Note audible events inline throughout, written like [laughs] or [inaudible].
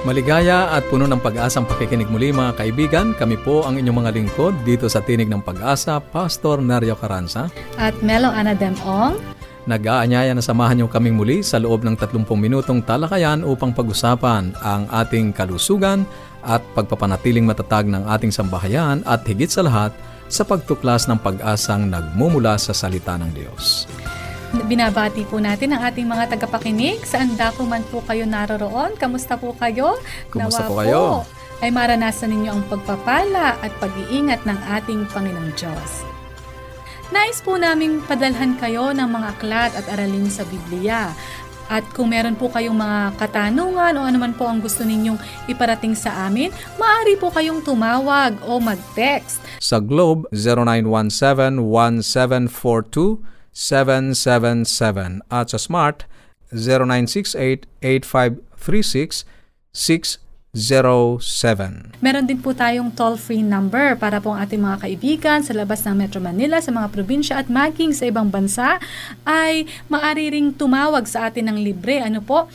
Maligaya at puno ng pag-asang pakikinig muli mga kaibigan. Kami po ang inyong mga lingkod dito sa Tinig ng Pag-asa, Pastor Nario Caranza. At Melo Anademong. Nag-aanyaya na samahan niyo kaming muli sa loob ng 30 minutong talakayan upang pag-usapan ang ating kalusugan at pagpapanatiling matatag ng ating sambahayan at higit sa lahat sa pagtuklas ng pag-asang nagmumula sa salita ng Diyos. Binabati po natin ang ating mga tagapakinig. Saan dako man po kayo naroroon? Kamusta po kayo? Kumusta Nawa po kayo? ay maranasan ninyo ang pagpapala at pag-iingat ng ating Panginoong Diyos. Nais po naming padalhan kayo ng mga aklat at aralin sa Biblia. At kung meron po kayong mga katanungan o anuman po ang gusto ninyong iparating sa amin, maaari po kayong tumawag o mag-text Sa Globe, 0917-1742-777 at sa Smart, 0968-8536-607. Meron din po tayong toll-free number para po ating mga kaibigan sa labas ng Metro Manila, sa mga probinsya at maging sa ibang bansa ay maaari ring tumawag sa atin ng libre. Ano po?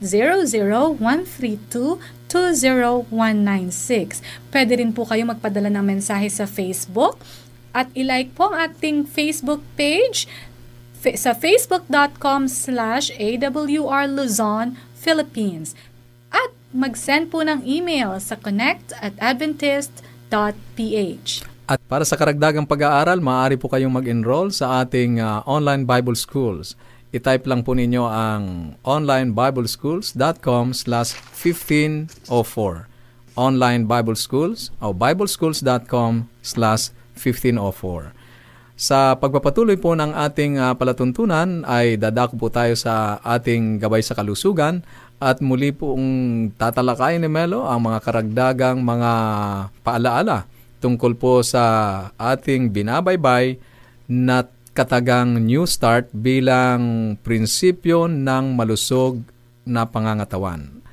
1-800-132-20196. Pwede rin po kayo magpadala ng mensahe sa Facebook at ilike po ang ating Facebook page sa facebook.com slash awr Luzon, Philippines. At mag-send po ng email sa connect at adventist.ph. At para sa karagdagang pag-aaral, maaari po kayong mag-enroll sa ating ah, online Bible Schools. I-type lang po ninyo ang onlinebibleschools.com slash 1504. Online Bible Schools o bibleschools.com slash 1504. Sa pagpapatuloy po ng ating ah, palatuntunan ay dadako po tayo sa ating gabay sa kalusugan at muli pong tatalakayin ni Melo ang mga karagdagang mga paalaala tungkol po sa ating binabaybay na katagang New Start bilang prinsipyo ng malusog na pangangatawan.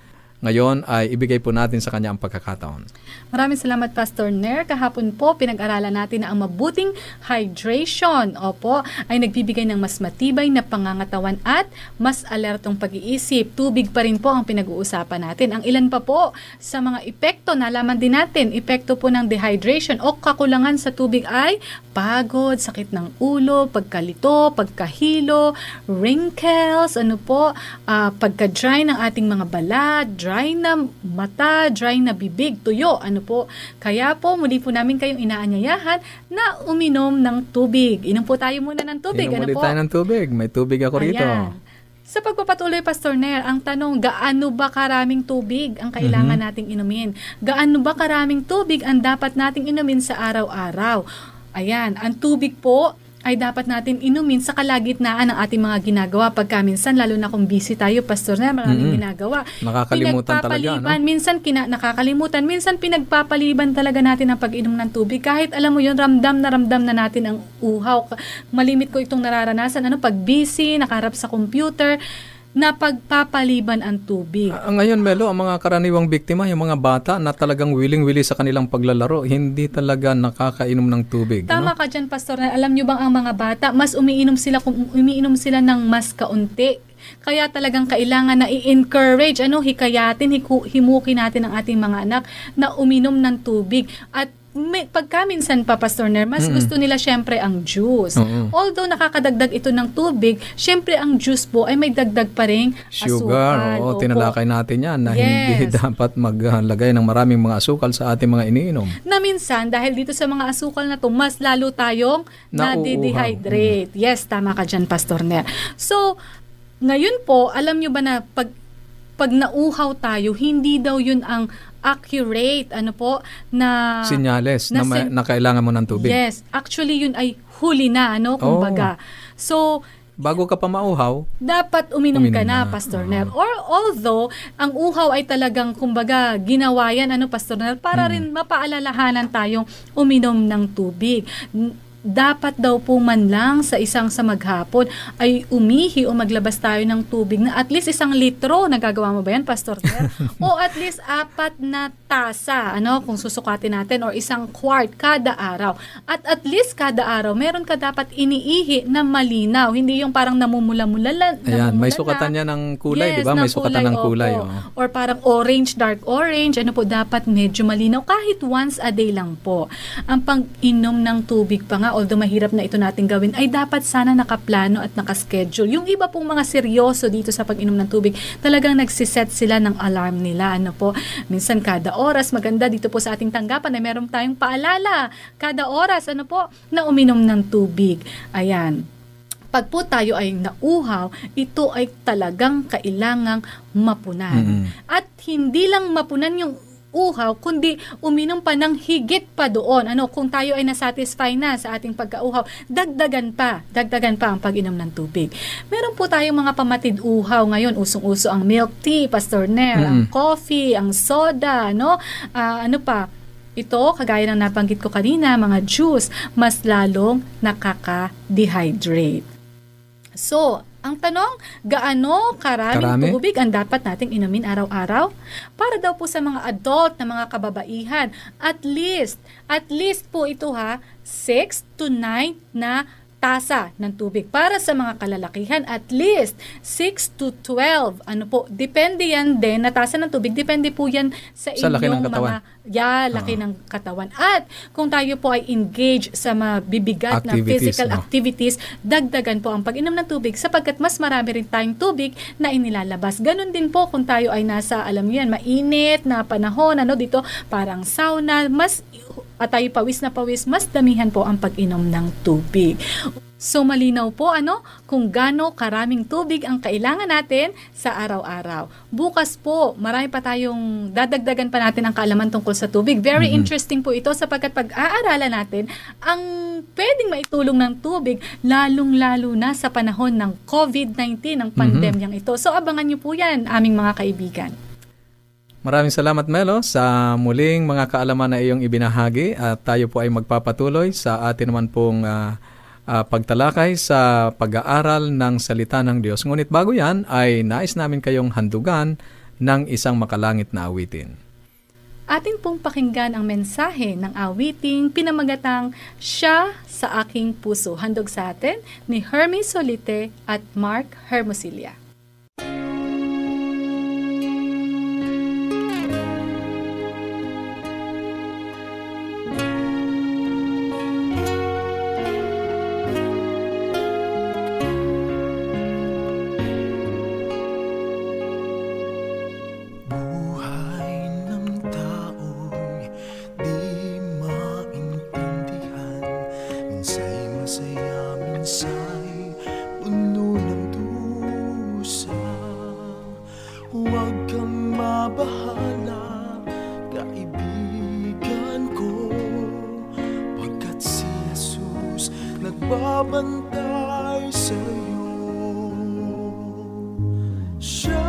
Ngayon ay ibigay po natin sa kanya ang pagkakataon. Maraming salamat Pastor Nair. Kahapon po pinag-aralan natin na ang mabuting hydration opo ay nagbibigay ng mas matibay na pangangatawan at mas alertong pag-iisip. Tubig pa rin po ang pinag-uusapan natin. Ang ilan pa po sa mga epekto nalaman din natin, epekto po ng dehydration o kakulangan sa tubig ay pagod, sakit ng ulo, pagkalito, pagkahilo, wrinkles, ano po, ah, pagka-dry ng ating mga balat, dry na mata, dry na bibig, tuyo, ano po. Kaya po, muli po namin kayong inaanyayahan na uminom ng tubig. Inom po tayo muna ng tubig. Inom ano po? tayo ng tubig. May tubig ako rito. Ayan. Sa pagpapatuloy, Pastor Nair, ang tanong, gaano ba karaming tubig ang kailangan Mhm. nating inumin? Gaano ba karaming tubig ang dapat nating inumin sa araw-araw? Ayan, ang tubig po ay dapat natin inumin sa kalagitnaan ng ating mga ginagawa. Pagka minsan, lalo na kung busy tayo, Pastor Nair, maraming Mhm. ginagawa. Nakakalimutan talaga, no? minsan kina, nakakalimutan, minsan pinagpapaliban talaga natin ang pag-inom ng tubig. Kahit alam mo yun, ramdam na ramdam na natin ang uhaw. Malimit ko itong nararanasan. Ano, pag busy, nakaharap sa computer, na pagpapaliban ang tubig. Ah, ngayon, Melo, ang mga karaniwang biktima, yung mga bata na talagang willing-willy sa kanilang paglalaro, hindi talaga nakakainom ng tubig. Tama ano? ka dyan, Pastor. Alam nyo bang ang mga bata, mas umiinom sila kung umiinom sila ng mas kaunti. Kaya talagang kailangan na i-encourage, ano, hikayatin, hiku, himukin natin ang ating mga anak na uminom ng tubig. At may, pagka minsan pa, Pastor Ner, mas Mm-mm. gusto nila syempre ang juice. Oo. Although nakakadagdag ito ng tubig, syempre ang juice po ay may dagdag pa rin Sugar, asukal. oo, Opo. tinalakay natin yan na Yes. hindi [laughs] dapat maglagay ng maraming mga asukal sa ating mga iniinom. na minsan dahil dito sa mga asukal na to mas lalo tayong Nauuhaw. nade-dehydrate. Yes, tama ka dyan, Pastor Ner. So, ngayon po, alam nyo ba na pag pag nauhaw tayo, hindi daw yun ang accurate, ano po, na... Sinyales na, na sin- na kailangan mo ng tubig. Yes, actually yun ay huli na, ano, kumbaga. So, bago ka pa mauhaw, dapat uminom, Uminom ka na, na. Pastor Oo. Nel. Or although, ang uhaw ay talagang, kumbaga, ginawa yan, ano, Pastor Nel, para Mm. rin mapaalalahanan tayong uminom ng tubig. Dapat daw po man lang sa isang sa maghapon ay umihi o maglabas tayo ng tubig na at least isang litro. Nagagawa mo ba yan, Pastor Nel? [laughs] o at least apat na tasa, ano, kung susukatin natin, or isang quart kada araw. At at least kada araw, meron ka dapat iniihi na malinaw. Hindi yung parang namumula-mula lang. ayan, may sukatan niya ng kulay, Yes, di ba? May ng sukatan ng kulay. opo. oh. Or parang orange, dark orange. Ano po, dapat medyo malinaw. Kahit once a day lang po. Ang pag-inom ng tubig pa nga, although mahirap na ito natin gawin, ay dapat sana nakaplano at nakaschedule. Yung iba pong mga seryoso dito sa pag-inom ng tubig, talagang nagsiset sila ng alarm nila. Ano po, minsan kada oras, maganda dito po sa ating tanggapan na meron tayong paalala. Kada oras, ano po, na uminom ng tubig. Ayan pag po tayo ay nauhaw, ito ay talagang kailangang mapunan. Mm-mm. At hindi lang mapunan yung uhaw, kundi uminom pa ng higit pa doon. Ano, kung tayo ay nasatisfy na sa ating pagkauhaw, dagdagan pa, dagdagan pa ang pag-inom ng tubig. Meron po tayong mga pamatid uhaw ngayon, usong-uso ang milk tea, Pastor Ner, ang Mm-mm. coffee, ang soda, no? Ah, ano pa, ito, kagaya ng nabanggit ko kanina, mga juice, mas lalong nakaka-dehydrate. So, ang tanong, gaano karaming Karami? tubig ang dapat nating inumin araw-araw? Para daw po sa mga adult na mga kababaihan, at least, at least po ito ha, 6 to 9 na tasa ng tubig. Para sa mga kalalakihan, at least 6 to 12. Ano po, depende yan din, na tasa ng tubig, depende po yan sa Sa laki ng inyong mga Yeah, laki Oo. ng katawan. At kung tayo po ay engage sa mga bibigat na Activities, physical no? activities, dagdagan po ang pag-inom ng tubig sapagkat mas marami rin tayong tubig na inilalabas. Ganon din po kung tayo ay nasa, alam niyo yan, mainit na panahon, ano dito, parang sauna, mas at tayo pawis na pawis, mas damihan po ang pag-inom ng tubig. So malinaw po ano kung gaano karaming tubig ang kailangan natin sa araw-araw. Bukas po, marami pa tayong dadagdagan pa natin ang kaalaman tungkol sa tubig. Very Mhm. interesting po ito sapagkat pag-aaralan natin ang pwedeng maitulong ng tubig lalong-lalo na sa panahon ng COVID-19, ng pandemyang ito. So abangan niyo po 'yan, aming mga kaibigan. Maraming salamat Melo sa muling mga kaalaman na iyong ibinahagi at tayo po ay magpapatuloy sa atin naman pong ah, ah, pagtalakay sa pag-aaral ng salita ng Diyos. Ngunit bago yan ay nais namin kayong handugan ng isang makalangit na awitin. Atin pong pakinggan ang mensahe ng awiting pinamagatang Siya sa aking puso. Handog sa atin ni Hermes Solite at Mark Hermosilia. Siya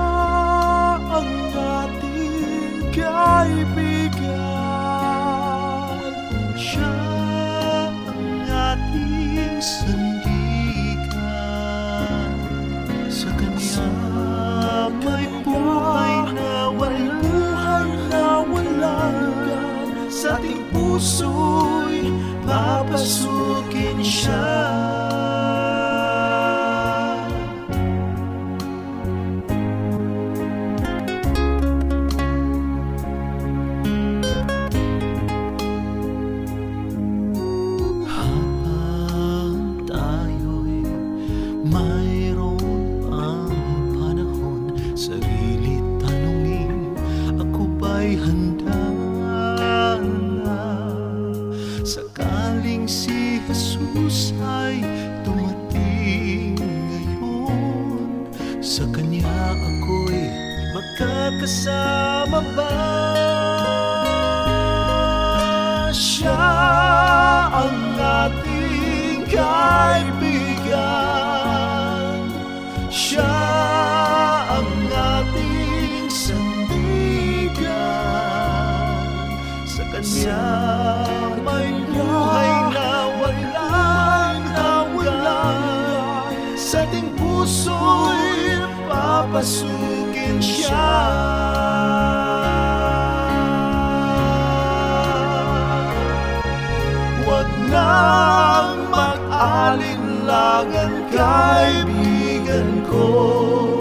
Sa Kanya ako'y magkakasama ba? Siya ang ating kaibigan papasukin siya. Huwag nang mag-alinlangan kaibigan ko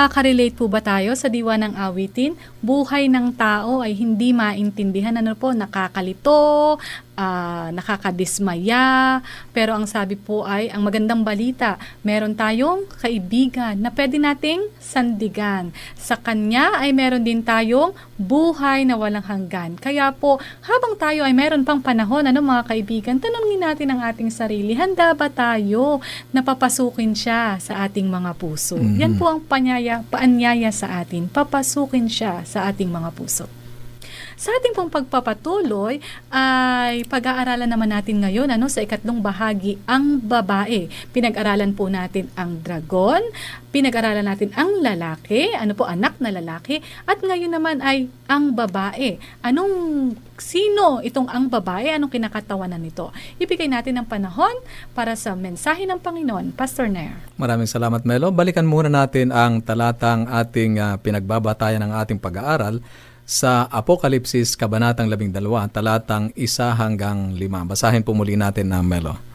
Nakaka-relate po ba tayo sa diwa ng awitin? Buhay ng tao ay hindi maintindihan. Ano po, nakakalito, ah, nakakadismaya. Pero ang sabi po ay, ang magandang balita, meron tayong kaibigan na pwede nating sandigan. Sa kanya ay meron din tayong buhay na walang hanggan. Kaya po, habang tayo ay meron pang panahon, ano mga kaibigan, tanongin natin ang ating sarili, handa ba tayo na papasukin siya sa ating mga puso? Yan po ang panyaya, paanyaya sa atin, papasukin siya sa ating mga puso. Sa ating pong pagpapatuloy ay pag-aaralan naman natin ngayon ano sa ikatlong bahagi ang babae. Pinag-aralan po natin ang dragon, pinag-aralan natin ang lalaki, ano po anak na lalaki at ngayon naman ay ang babae. Anong sino itong ang babae? Anong kinakatawanan nito? Ibigay natin ang panahon para sa mensahe ng Panginoon. Pastor Nair. Maraming salamat, Melo. Balikan muna natin ang talatang ating ah, pinagbabatayan ng ating pag-aaral sa Apokalipsis, Kabanatang 12, talatang 1 hanggang 5. Basahin po muli natin na Melo.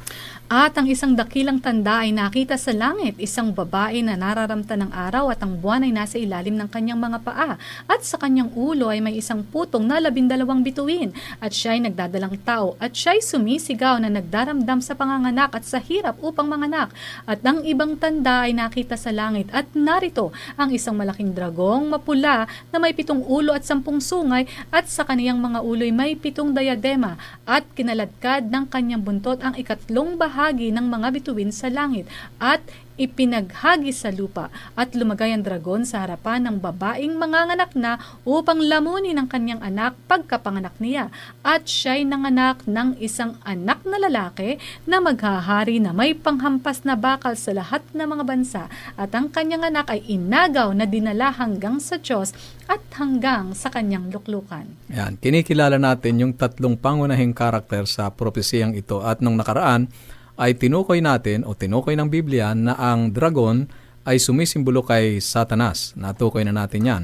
At ang isang dakilang tanda ay nakita sa langit, isang babae na nararamta ng araw at ang buwan ay nasa ilalim ng kanyang mga paa. At sa kanyang ulo ay may isang putong na labindalawang bituin. At siya ay nagdadalang tao at siya ay sumisigaw na nagdaramdam sa panganganak at sa hirap upang manganak. At ang ibang tanda ay nakita sa langit at narito ang isang malaking dragong mapula na may pitong ulo at sampung sungay at sa kaniyang mga ulo'y may pitong diadema at kinaladkad ng kanyang buntot ang ikatlong bahagi ng mga bituin sa langit at ipinaghagi sa lupa at lumagay ang dragon sa harapan ng babaeng manganganak na upang lamunin ang kanyang anak pagkapanganak niya. At siya'y nanganak ng isang anak na lalaki na maghahari na may panghampas na bakal sa lahat ng mga bansa at ang kanyang anak ay inagaw na dinala hanggang sa Diyos at hanggang sa kanyang luklukan. Yan, kinikilala natin yung tatlong pangunahing karakter sa propesiyang ito at nung nakaraan ay tinukoy natin o tinukoy ng Biblia na ang dragon ay sumisimbolo kay Satanas. Natukoy na natin yan.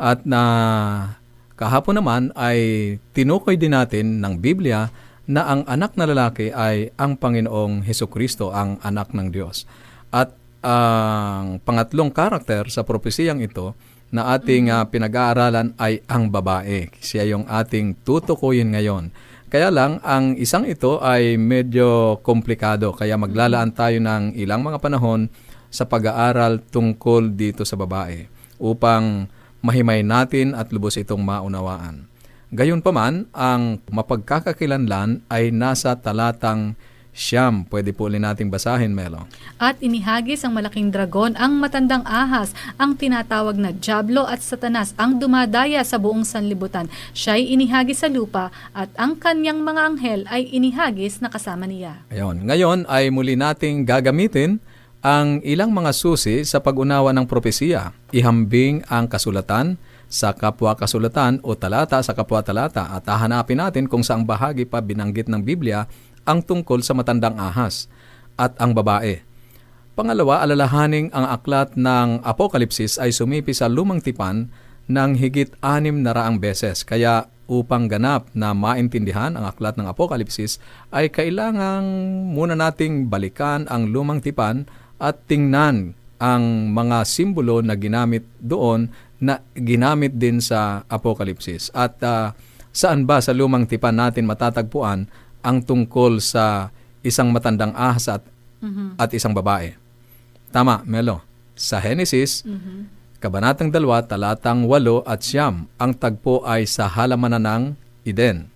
At na kahapon naman ay tinukoy din natin ng Biblia na ang anak na lalaki ay ang Panginoong Heso Kristo, ang anak ng Diyos. At ang pangatlong karakter sa propesiyang ito na ating ah, pinag-aaralan ay ang babae. Siya yung ating tutukuyin ngayon. Kaya lang, ang isang ito ay medyo komplikado. Kaya maglalaan tayo ng ilang mga panahon sa pag-aaral tungkol dito sa babae upang mahimay natin at lubos itong maunawaan. Gayunpaman, ang mapagkakakilanlan ay nasa talatang siyam. Pwede po ulit nating basahin, Melo. At inihagis ang malaking dragon, ang matandang ahas, ang tinatawag na Diablo at Satanas, ang dumadaya sa buong sanlibutan. Siya'y inihagis sa lupa at ang kanyang mga anghel ay inihagis na kasama niya. Ayon. Ngayon ay muli nating gagamitin ang ilang mga susi sa pag-unawa ng propesiya. Ihambing ang kasulatan sa kapwa kasulatan o talata sa kapwa talata at hahanapin natin kung saang bahagi pa binanggit ng Biblia ang tungkol sa matandang ahas at ang babae. Pangalawa, alalahaning ang aklat ng Apokalipsis ay sumipi sa lumang tipan ng higit anim na raang beses. Kaya upang ganap na maintindihan ang aklat ng Apokalipsis ay kailangang muna nating balikan ang lumang tipan at tingnan ang mga simbolo na ginamit doon na ginamit din sa Apokalipsis. At uh, saan ba sa lumang tipan natin matatagpuan ang tungkol sa isang matandang ahas at, at isang babae? Tama, Melo. Sa Genesis, Kabanatang 2, talatang 8 at siyam, ang tagpo ay sa halamanan ng Eden.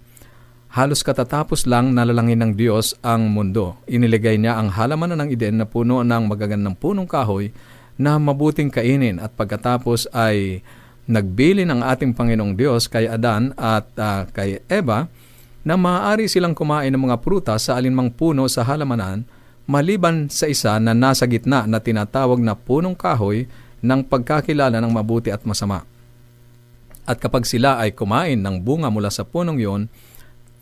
Halos katatapos lang nalalangin ng Diyos ang mundo. Iniligay niya ang halamanan ng Eden na puno ng magagandang punong kahoy na mabuting kainin at pagkatapos ay nagbilin ang ating Panginoong Diyos kay Adan at uh, kay Eva na maaari silang kumain ng mga prutas sa alinmang puno sa halamanan maliban sa isa na nasa gitna na tinatawag na punong kahoy ng pagkakilala ng mabuti at masama. At kapag sila ay kumain ng bunga mula sa punong yon,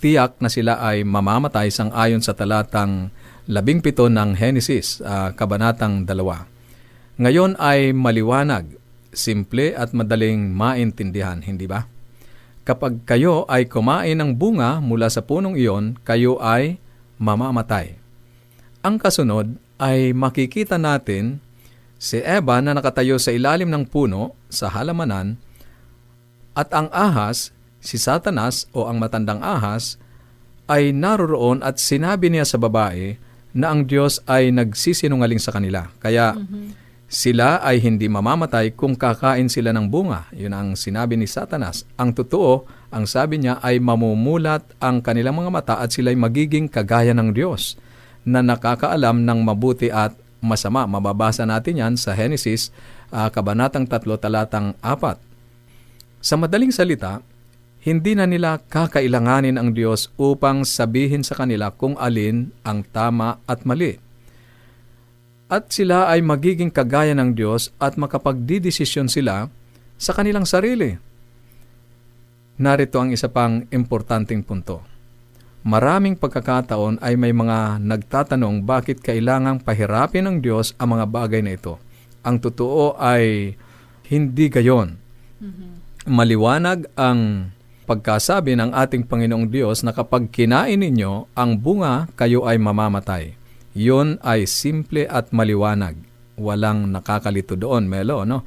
tiyak na sila ay mamamatay sang ayon sa talatang labing pito ng Genesis, uh, kabanatang dalawa. Ngayon ay maliwanag, simple at madaling maintindihan, hindi ba? Kapag kayo ay kumain ng bunga mula sa punong iyon, kayo ay mamamatay. Ang kasunod ay makikita natin si Eva na nakatayo sa ilalim ng puno sa halamanan at ang ahas, si Satanas o ang matandang ahas, ay naroroon at sinabi niya sa babae na ang Diyos ay nagsisinungaling sa kanila. Kaya sila ay hindi mamamatay kung kakain sila ng bunga. Yun ang sinabi ni Satanas. Ang totoo, ang sabi niya ay mamumulat ang kanilang mga mata at sila'y magiging kagaya ng Diyos na nakakaalam ng mabuti at masama. Mababasa natin yan sa Genesis, uh, Kabanatang 3, Talatang 4. Sa madaling salita, hindi na nila kakailanganin ang Diyos upang sabihin sa kanila kung alin ang tama at mali. At sila ay magiging kagaya ng Diyos at makapagdidesisyon sila sa kanilang sarili. Narito ang isa pang importanteng punto. Maraming pagkakataon ay may mga nagtatanong bakit kailangang pahirapin ng Diyos ang mga bagay na ito. Ang totoo ay hindi gayon. Mm-hmm. Maliwanag ang pagkasabi ng ating Panginoong Diyos na kapag kinain ninyo ang bunga, kayo ay mamamatay. Yun ay simple at maliwanag. Walang nakakalito doon, Melo, no?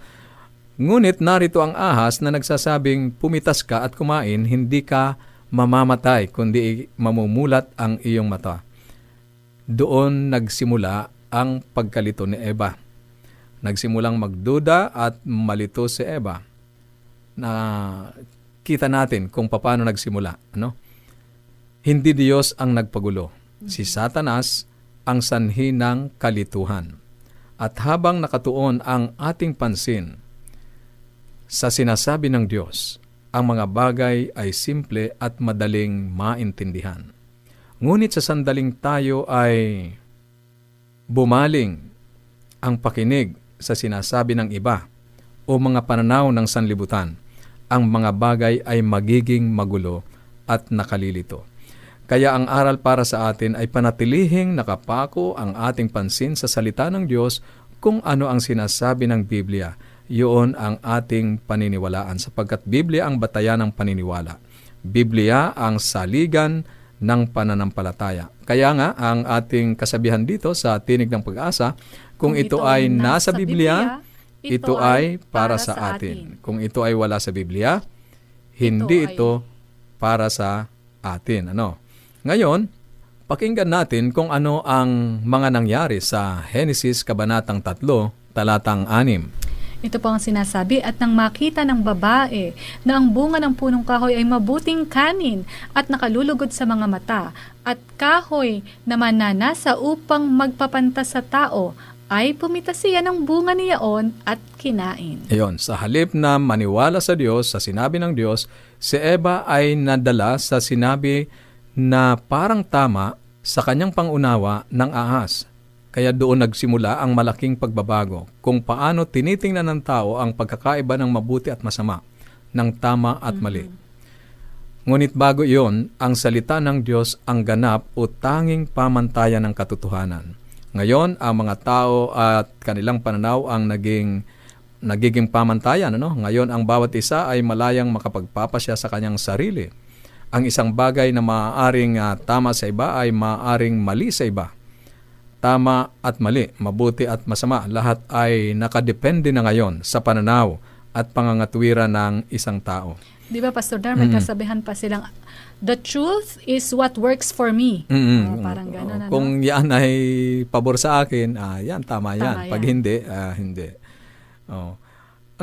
Ngunit narito ang ahas na nagsasabing pumitas ka at kumain, hindi ka mamamatay, kundi mamumulat ang iyong mata. Doon nagsimula ang pagkalito ni Eva. Nagsimulang magduda at malito si Eva. Na kita natin kung paano nagsimula. Ano? Hindi Diyos ang nagpagulo. Si Satanas ang sanhi ng kalituhan. At habang nakatuon ang ating pansin sa sinasabi ng Diyos, ang mga bagay ay simple at madaling maintindihan. Ngunit sa sandaling tayo ay bumaling ang pakinig sa sinasabi ng iba o mga pananaw ng sanlibutan, ang mga bagay ay magiging magulo at nakalilito. Kaya ang aral para sa atin ay panatilihing nakapako ang ating pansin sa salita ng Diyos kung ano ang sinasabi ng Biblia yun ang ating paniniwalaan sapagkat Biblia ang batayan ng paniniwala. Biblia ang saligan ng pananampalataya. Kaya nga, ang ating kasabihan dito sa Tinig ng Pag-asa, kung, kung ito, ito ay nasa Biblia, Biblia ito, ito ay para sa atin. atin. Kung ito ay wala sa Biblia, hindi ito, ito para sa atin. Ano? Ngayon, pakinggan natin kung ano ang mga nangyari sa Genesis Kabanatang 3, talatang 6. Ito po ang sinasabi at nang makita ng babae na ang bunga ng punong kahoy ay mabuting kanin at nakalulugod sa mga mata at kahoy na mananasa upang magpapantas sa tao ay pumitas siya ng bunga niyaon at kinain. Ayon, sa halip na maniwala sa Diyos, sa sinabi ng Diyos, si Eva ay nadala sa sinabi na parang tama sa kanyang pangunawa ng ahas kaya doon nagsimula ang malaking pagbabago kung paano tinitingnan ng tao ang pagkakaiba ng mabuti at masama, ng tama at mali. Mm-hmm. Ngunit bago iyon, ang salita ng Diyos ang ganap o tanging pamantayan ng katotohanan. Ngayon, ang mga tao at kanilang pananaw ang naging nagiging pamantayan. Ano? Ngayon, ang bawat isa ay malayang makapagpapasya sa kanyang sarili. Ang isang bagay na maaaring uh, tama sa iba ay maaaring mali sa iba. Tama at mali, mabuti at masama, lahat ay nakadepende na ngayon sa pananaw at pangangatwiran ng isang tao. Di ba, Pastor Dar, may kasabihan pa silang, the truth is what works for me. Mm-mm. Oh, parang gano'n, ano? Kung yan ay pabor sa akin, ah, yan, tama yan. Tama Pag yan. hindi, ah, hindi. Oh.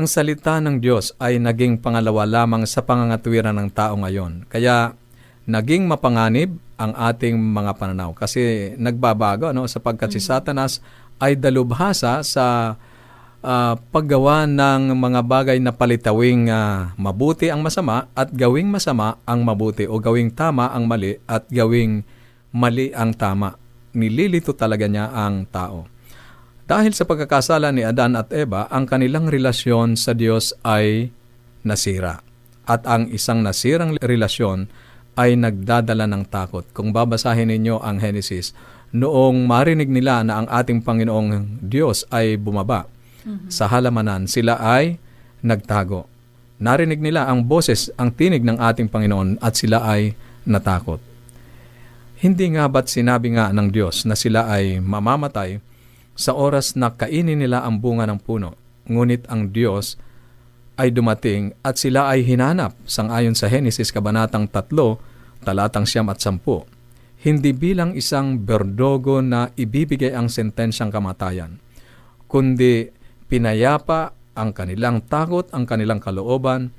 Ang salita ng Diyos ay naging pangalawa lamang sa pangangatwiran ng tao ngayon. Kaya naging mapanganib ang ating mga pananaw kasi nagbabago no sapagkat si Satanas ay dalubhasa sa ah, paggawa ng mga bagay na palitawing ah, mabuti ang masama at gawing masama ang mabuti o gawing tama ang mali at gawing mali ang tama. Nililito talaga niya ang tao. Dahil sa pagkakasala ni Adan at Eva, ang kanilang relasyon sa Diyos ay nasira. At ang isang nasirang relasyon ay nagdadala ng takot. Kung babasahin ninyo ang Genesis, noong marinig nila na ang ating Panginoong Diyos ay bumaba sa halamanan, sila ay nagtago. Narinig nila ang boses, ang tinig ng ating Panginoon at sila ay natakot. Hindi nga ba't sinabi nga ng Diyos na sila ay mamamatay sa oras na kainin nila ang bunga ng puno. Ngunit ang Diyos ay dumating at sila ay hinanap sangayon sa Henesis Kabanatang 3, talatang siyam at sampu. Hindi bilang isang berdogo na ibibigay ang sentensyang kamatayan, kundi pinayapa ang kanilang takot, ang kanilang kalooban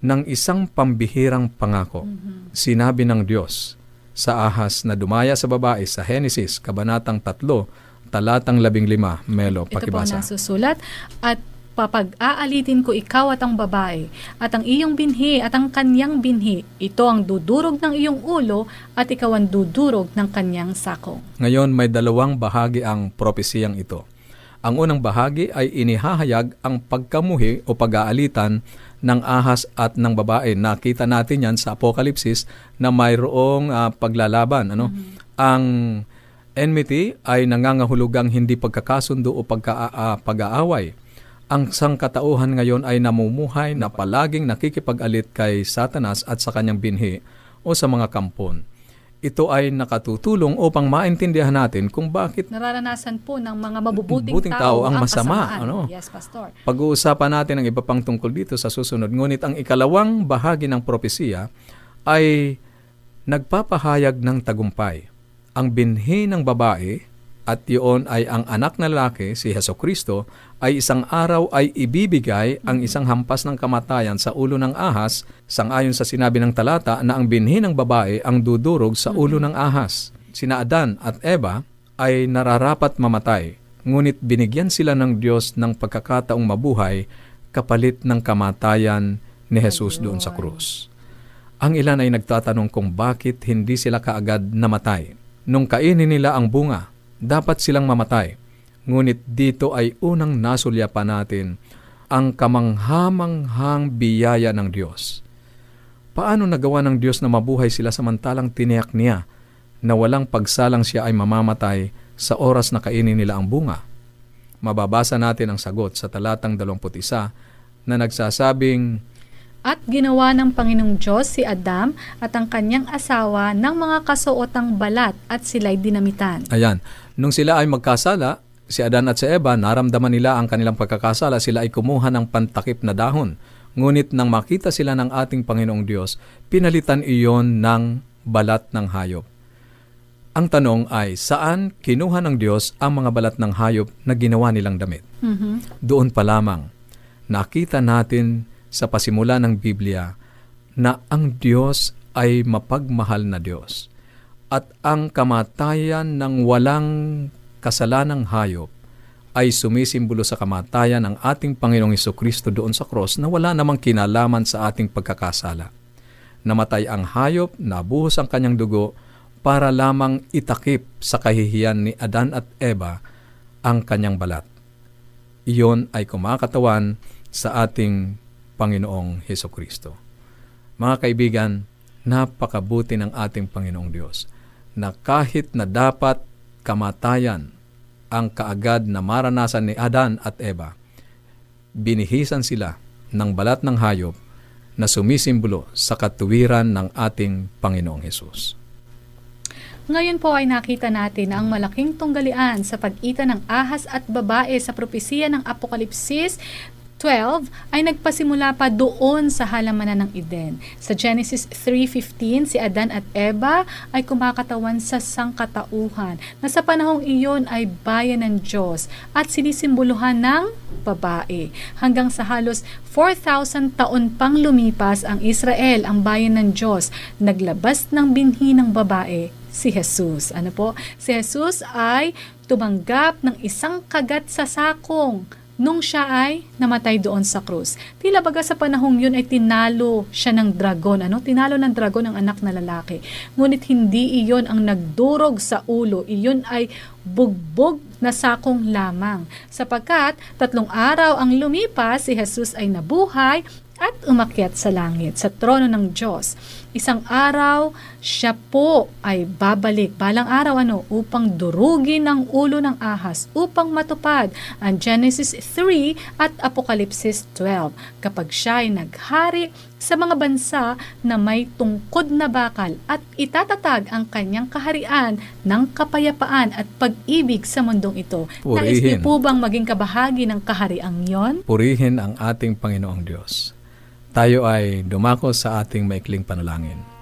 ng isang pambihirang pangako. Sinabi ng Diyos sa ahas na dumaya sa babae sa Henesis, Kabanatang 3, talatang 15, Melo, Ito po ang pakibasa. nasusulat. At papag-aalitin ko ikaw at ang babae, at ang iyong binhi at ang kanyang binhi. Ito ang dudurog ng iyong ulo, at ikaw ang dudurog ng kanyang sako. Ngayon may dalawang bahagi ang propesiyang ito. Ang unang bahagi ay inihahayag ang pagkamuhi o pag-aalitan ng ahas at ng babae. Nakita natin yan sa Apokalipsis na mayroong ah, paglalaban. Ano? Ang enmity ay nangangahulugang hindi pagkakasundo o pagka, ah, pag-aaway. Ang sangkatauhan ngayon ay namumuhay na palaging nakikipag-alit kay Satanas at sa kanyang binhi o sa mga kampon. Ito ay nakatutulong upang maintindihan natin kung bakit Nararanasan po ng mga mabubuting Buting tao ang masama, kasamaan. ano? Yes, Pastor. pag-uusapan natin ang iba pang tungkol dito sa susunod. Ngunit ang ikalawang bahagi ng propesiya ay nagpapahayag ng tagumpay. Ang binhi ng babae at iyon ay ang anak na lalaki, si Heso Kristo, ay isang araw ay ibibigay ang isang hampas ng kamatayan sa ulo ng ahas, sangayon sa sinabi ng talata na ang binhi ng babae ang dudurog sa ulo ng ahas. Sina Adan at Eva ay nararapat mamatay, ngunit binigyan sila ng Diyos ng pagkakataong mabuhay kapalit ng kamatayan ni Jesus doon sa krus. Ang ilan ay nagtatanong kung bakit hindi sila kaagad namatay. Nung kainin nila ang bunga, dapat silang mamatay. Ngunit dito ay unang nasulya pa natin ang kamanghamanghang biyaya ng Diyos. Paano nagawa ng Diyos na mabuhay sila samantalang tiniyak niya na walang pagsalang siya ay mamamatay sa oras na kainin nila ang bunga? Mababasa natin ang sagot sa talatang 21 na nagsasabing, At ginawa ng Panginoong Diyos si Adam at ang kanyang asawa ng mga kasuotang balat at sila'y dinamitan. Ayan. Nung sila ay magkasala, si Adan at si Eva, naramdaman nila ang kanilang pagkakasala, sila ay kumuha ng pantakip na dahon. Ngunit nang makita sila ng ating Panginoong Diyos, pinalitan iyon ng balat ng hayop. Ang tanong ay, saan kinuha ng Diyos ang mga balat ng hayop na ginawa nilang damit? Mhm. Doon pa lamang, nakita natin sa pasimula ng Biblia na ang Diyos ay mapagmahal na Diyos. At ang kamatayan ng walang kasalanang hayop ay sumisimbolo sa kamatayan ng ating Panginoong Iso Kristo doon sa cross na wala namang kinalaman sa ating pagkakasala. Namatay ang hayop, nabuhos ang kanyang dugo, para lamang itakip sa kahihiyan ni Adan at Eva ang kanyang balat. Iyon ay kumakatawan sa ating Panginoong Heso Kristo. Mga kaibigan, napakabuti ng ating Panginoong Diyos na kahit na dapat kamatayan ang kaagad na maranasan ni Adan at Eva, binihisan sila ng balat ng hayop na sumisimbolo sa katuwiran ng ating Panginoong Hesus. Ngayon po ay nakita natin na ang malaking tunggalian sa pagitan ng ahas at babae sa propesiya ng Apokalipsis 12 ay nagpasimula pa doon sa halamanan ng Eden. Sa Genesis 3.15, si Adan at Eva ay kumakatawan sa sangkatauhan na sa panahong iyon ay bayan ng Diyos at sinisimboluhan ng babae. Hanggang sa halos 4,000 taon pang lumipas ang Israel, ang bayan ng Diyos, naglabas ng binhi ng babae si Jesus. Ano po? Si Jesus ay tumanggap ng isang kagat sa sakong nung siya ay namatay doon sa krus. Tila baga sa panahong yun ay tinalo siya ng dragon. Ano? Tinalo ng dragon ang anak na lalaki. Ngunit hindi iyon ang nagdurog sa ulo. Iyon ay bugbog na sakong lamang. Sapagkat tatlong araw ang lumipas, si Jesus ay nabuhay at umakyat sa langit, sa trono ng Diyos. Isang araw, siya po ay babalik, balang araw ano, upang durugin ang ulo ng ahas, upang matupad ang Genesis 3 at Apokalipsis 12, kapag siya ay naghari sa mga bansa na may tungkod na bakal at itatatag ang kanyang kaharian ng kapayapaan at pag-ibig sa mundong ito. Purihin. Nais niyo po bang maging kabahagi ng kahariang yon? Purihin ang ating Panginoong Diyos. Tayo ay dumako sa ating maikling panalangin.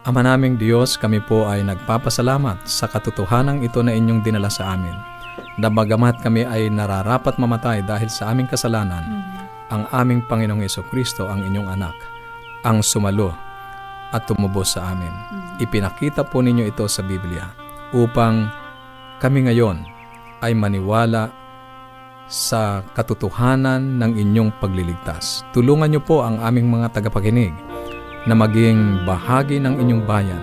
Ama naming Diyos, kami po ay nagpapasalamat sa katotohanan ito na inyong dinala sa amin. Na bagamat kami ay nararapat mamatay dahil sa aming kasalanan, ang aming Panginoong Yeso Kristo, ang inyong anak, ang sumalo at tumubos sa amin. Ipinakita po ninyo ito sa Biblia upang kami ngayon ay maniwala sa katotohanan ng inyong pagliligtas. Tulungan niyo po ang aming mga tagapakinig na maging bahagi ng inyong bayan,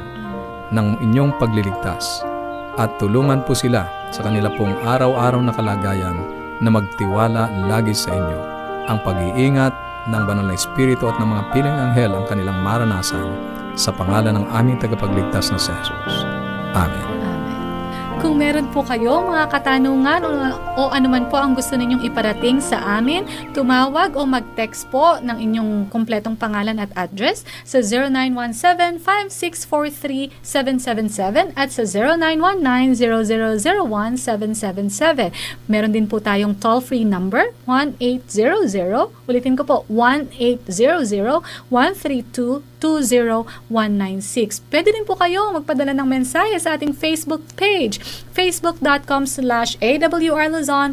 ng inyong pagliligtas, at tulungan po sila sa kanila pong araw-araw na kalagayan na magtiwala lagi sa inyo. Ang pag-iingat ng banal na Espiritu at ng mga piling anghel ang kanilang maranasan sa pangalan ng aming tagapagligtas na si Jesus. Amen. Kung meron po kayo mga katanungan o, o anuman po ang gusto ninyong iparating sa amin, tumawag o mag-text po ng inyong kompletong pangalan at address sa 0917-5643-777 at sa 0919-0001777. Meron din po tayong toll-free number 1-800, ulitin ko po, 1-800-132-20196. Pwede din po kayo magpadala ng mensahe sa ating Facebook page, facebook.com slash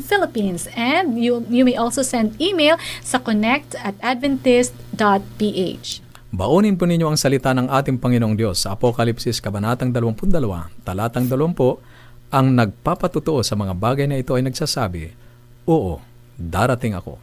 Philippines. And you, you may also send email sa connect at adventist.ph. Baunin po ninyo ang salita ng ating Panginoong Diyos sa Apokalipsis Kabanatang 22, Talatang 20, ang nagpapatutuo sa mga bagay na ito ay nagsasabi, Oo, darating ako.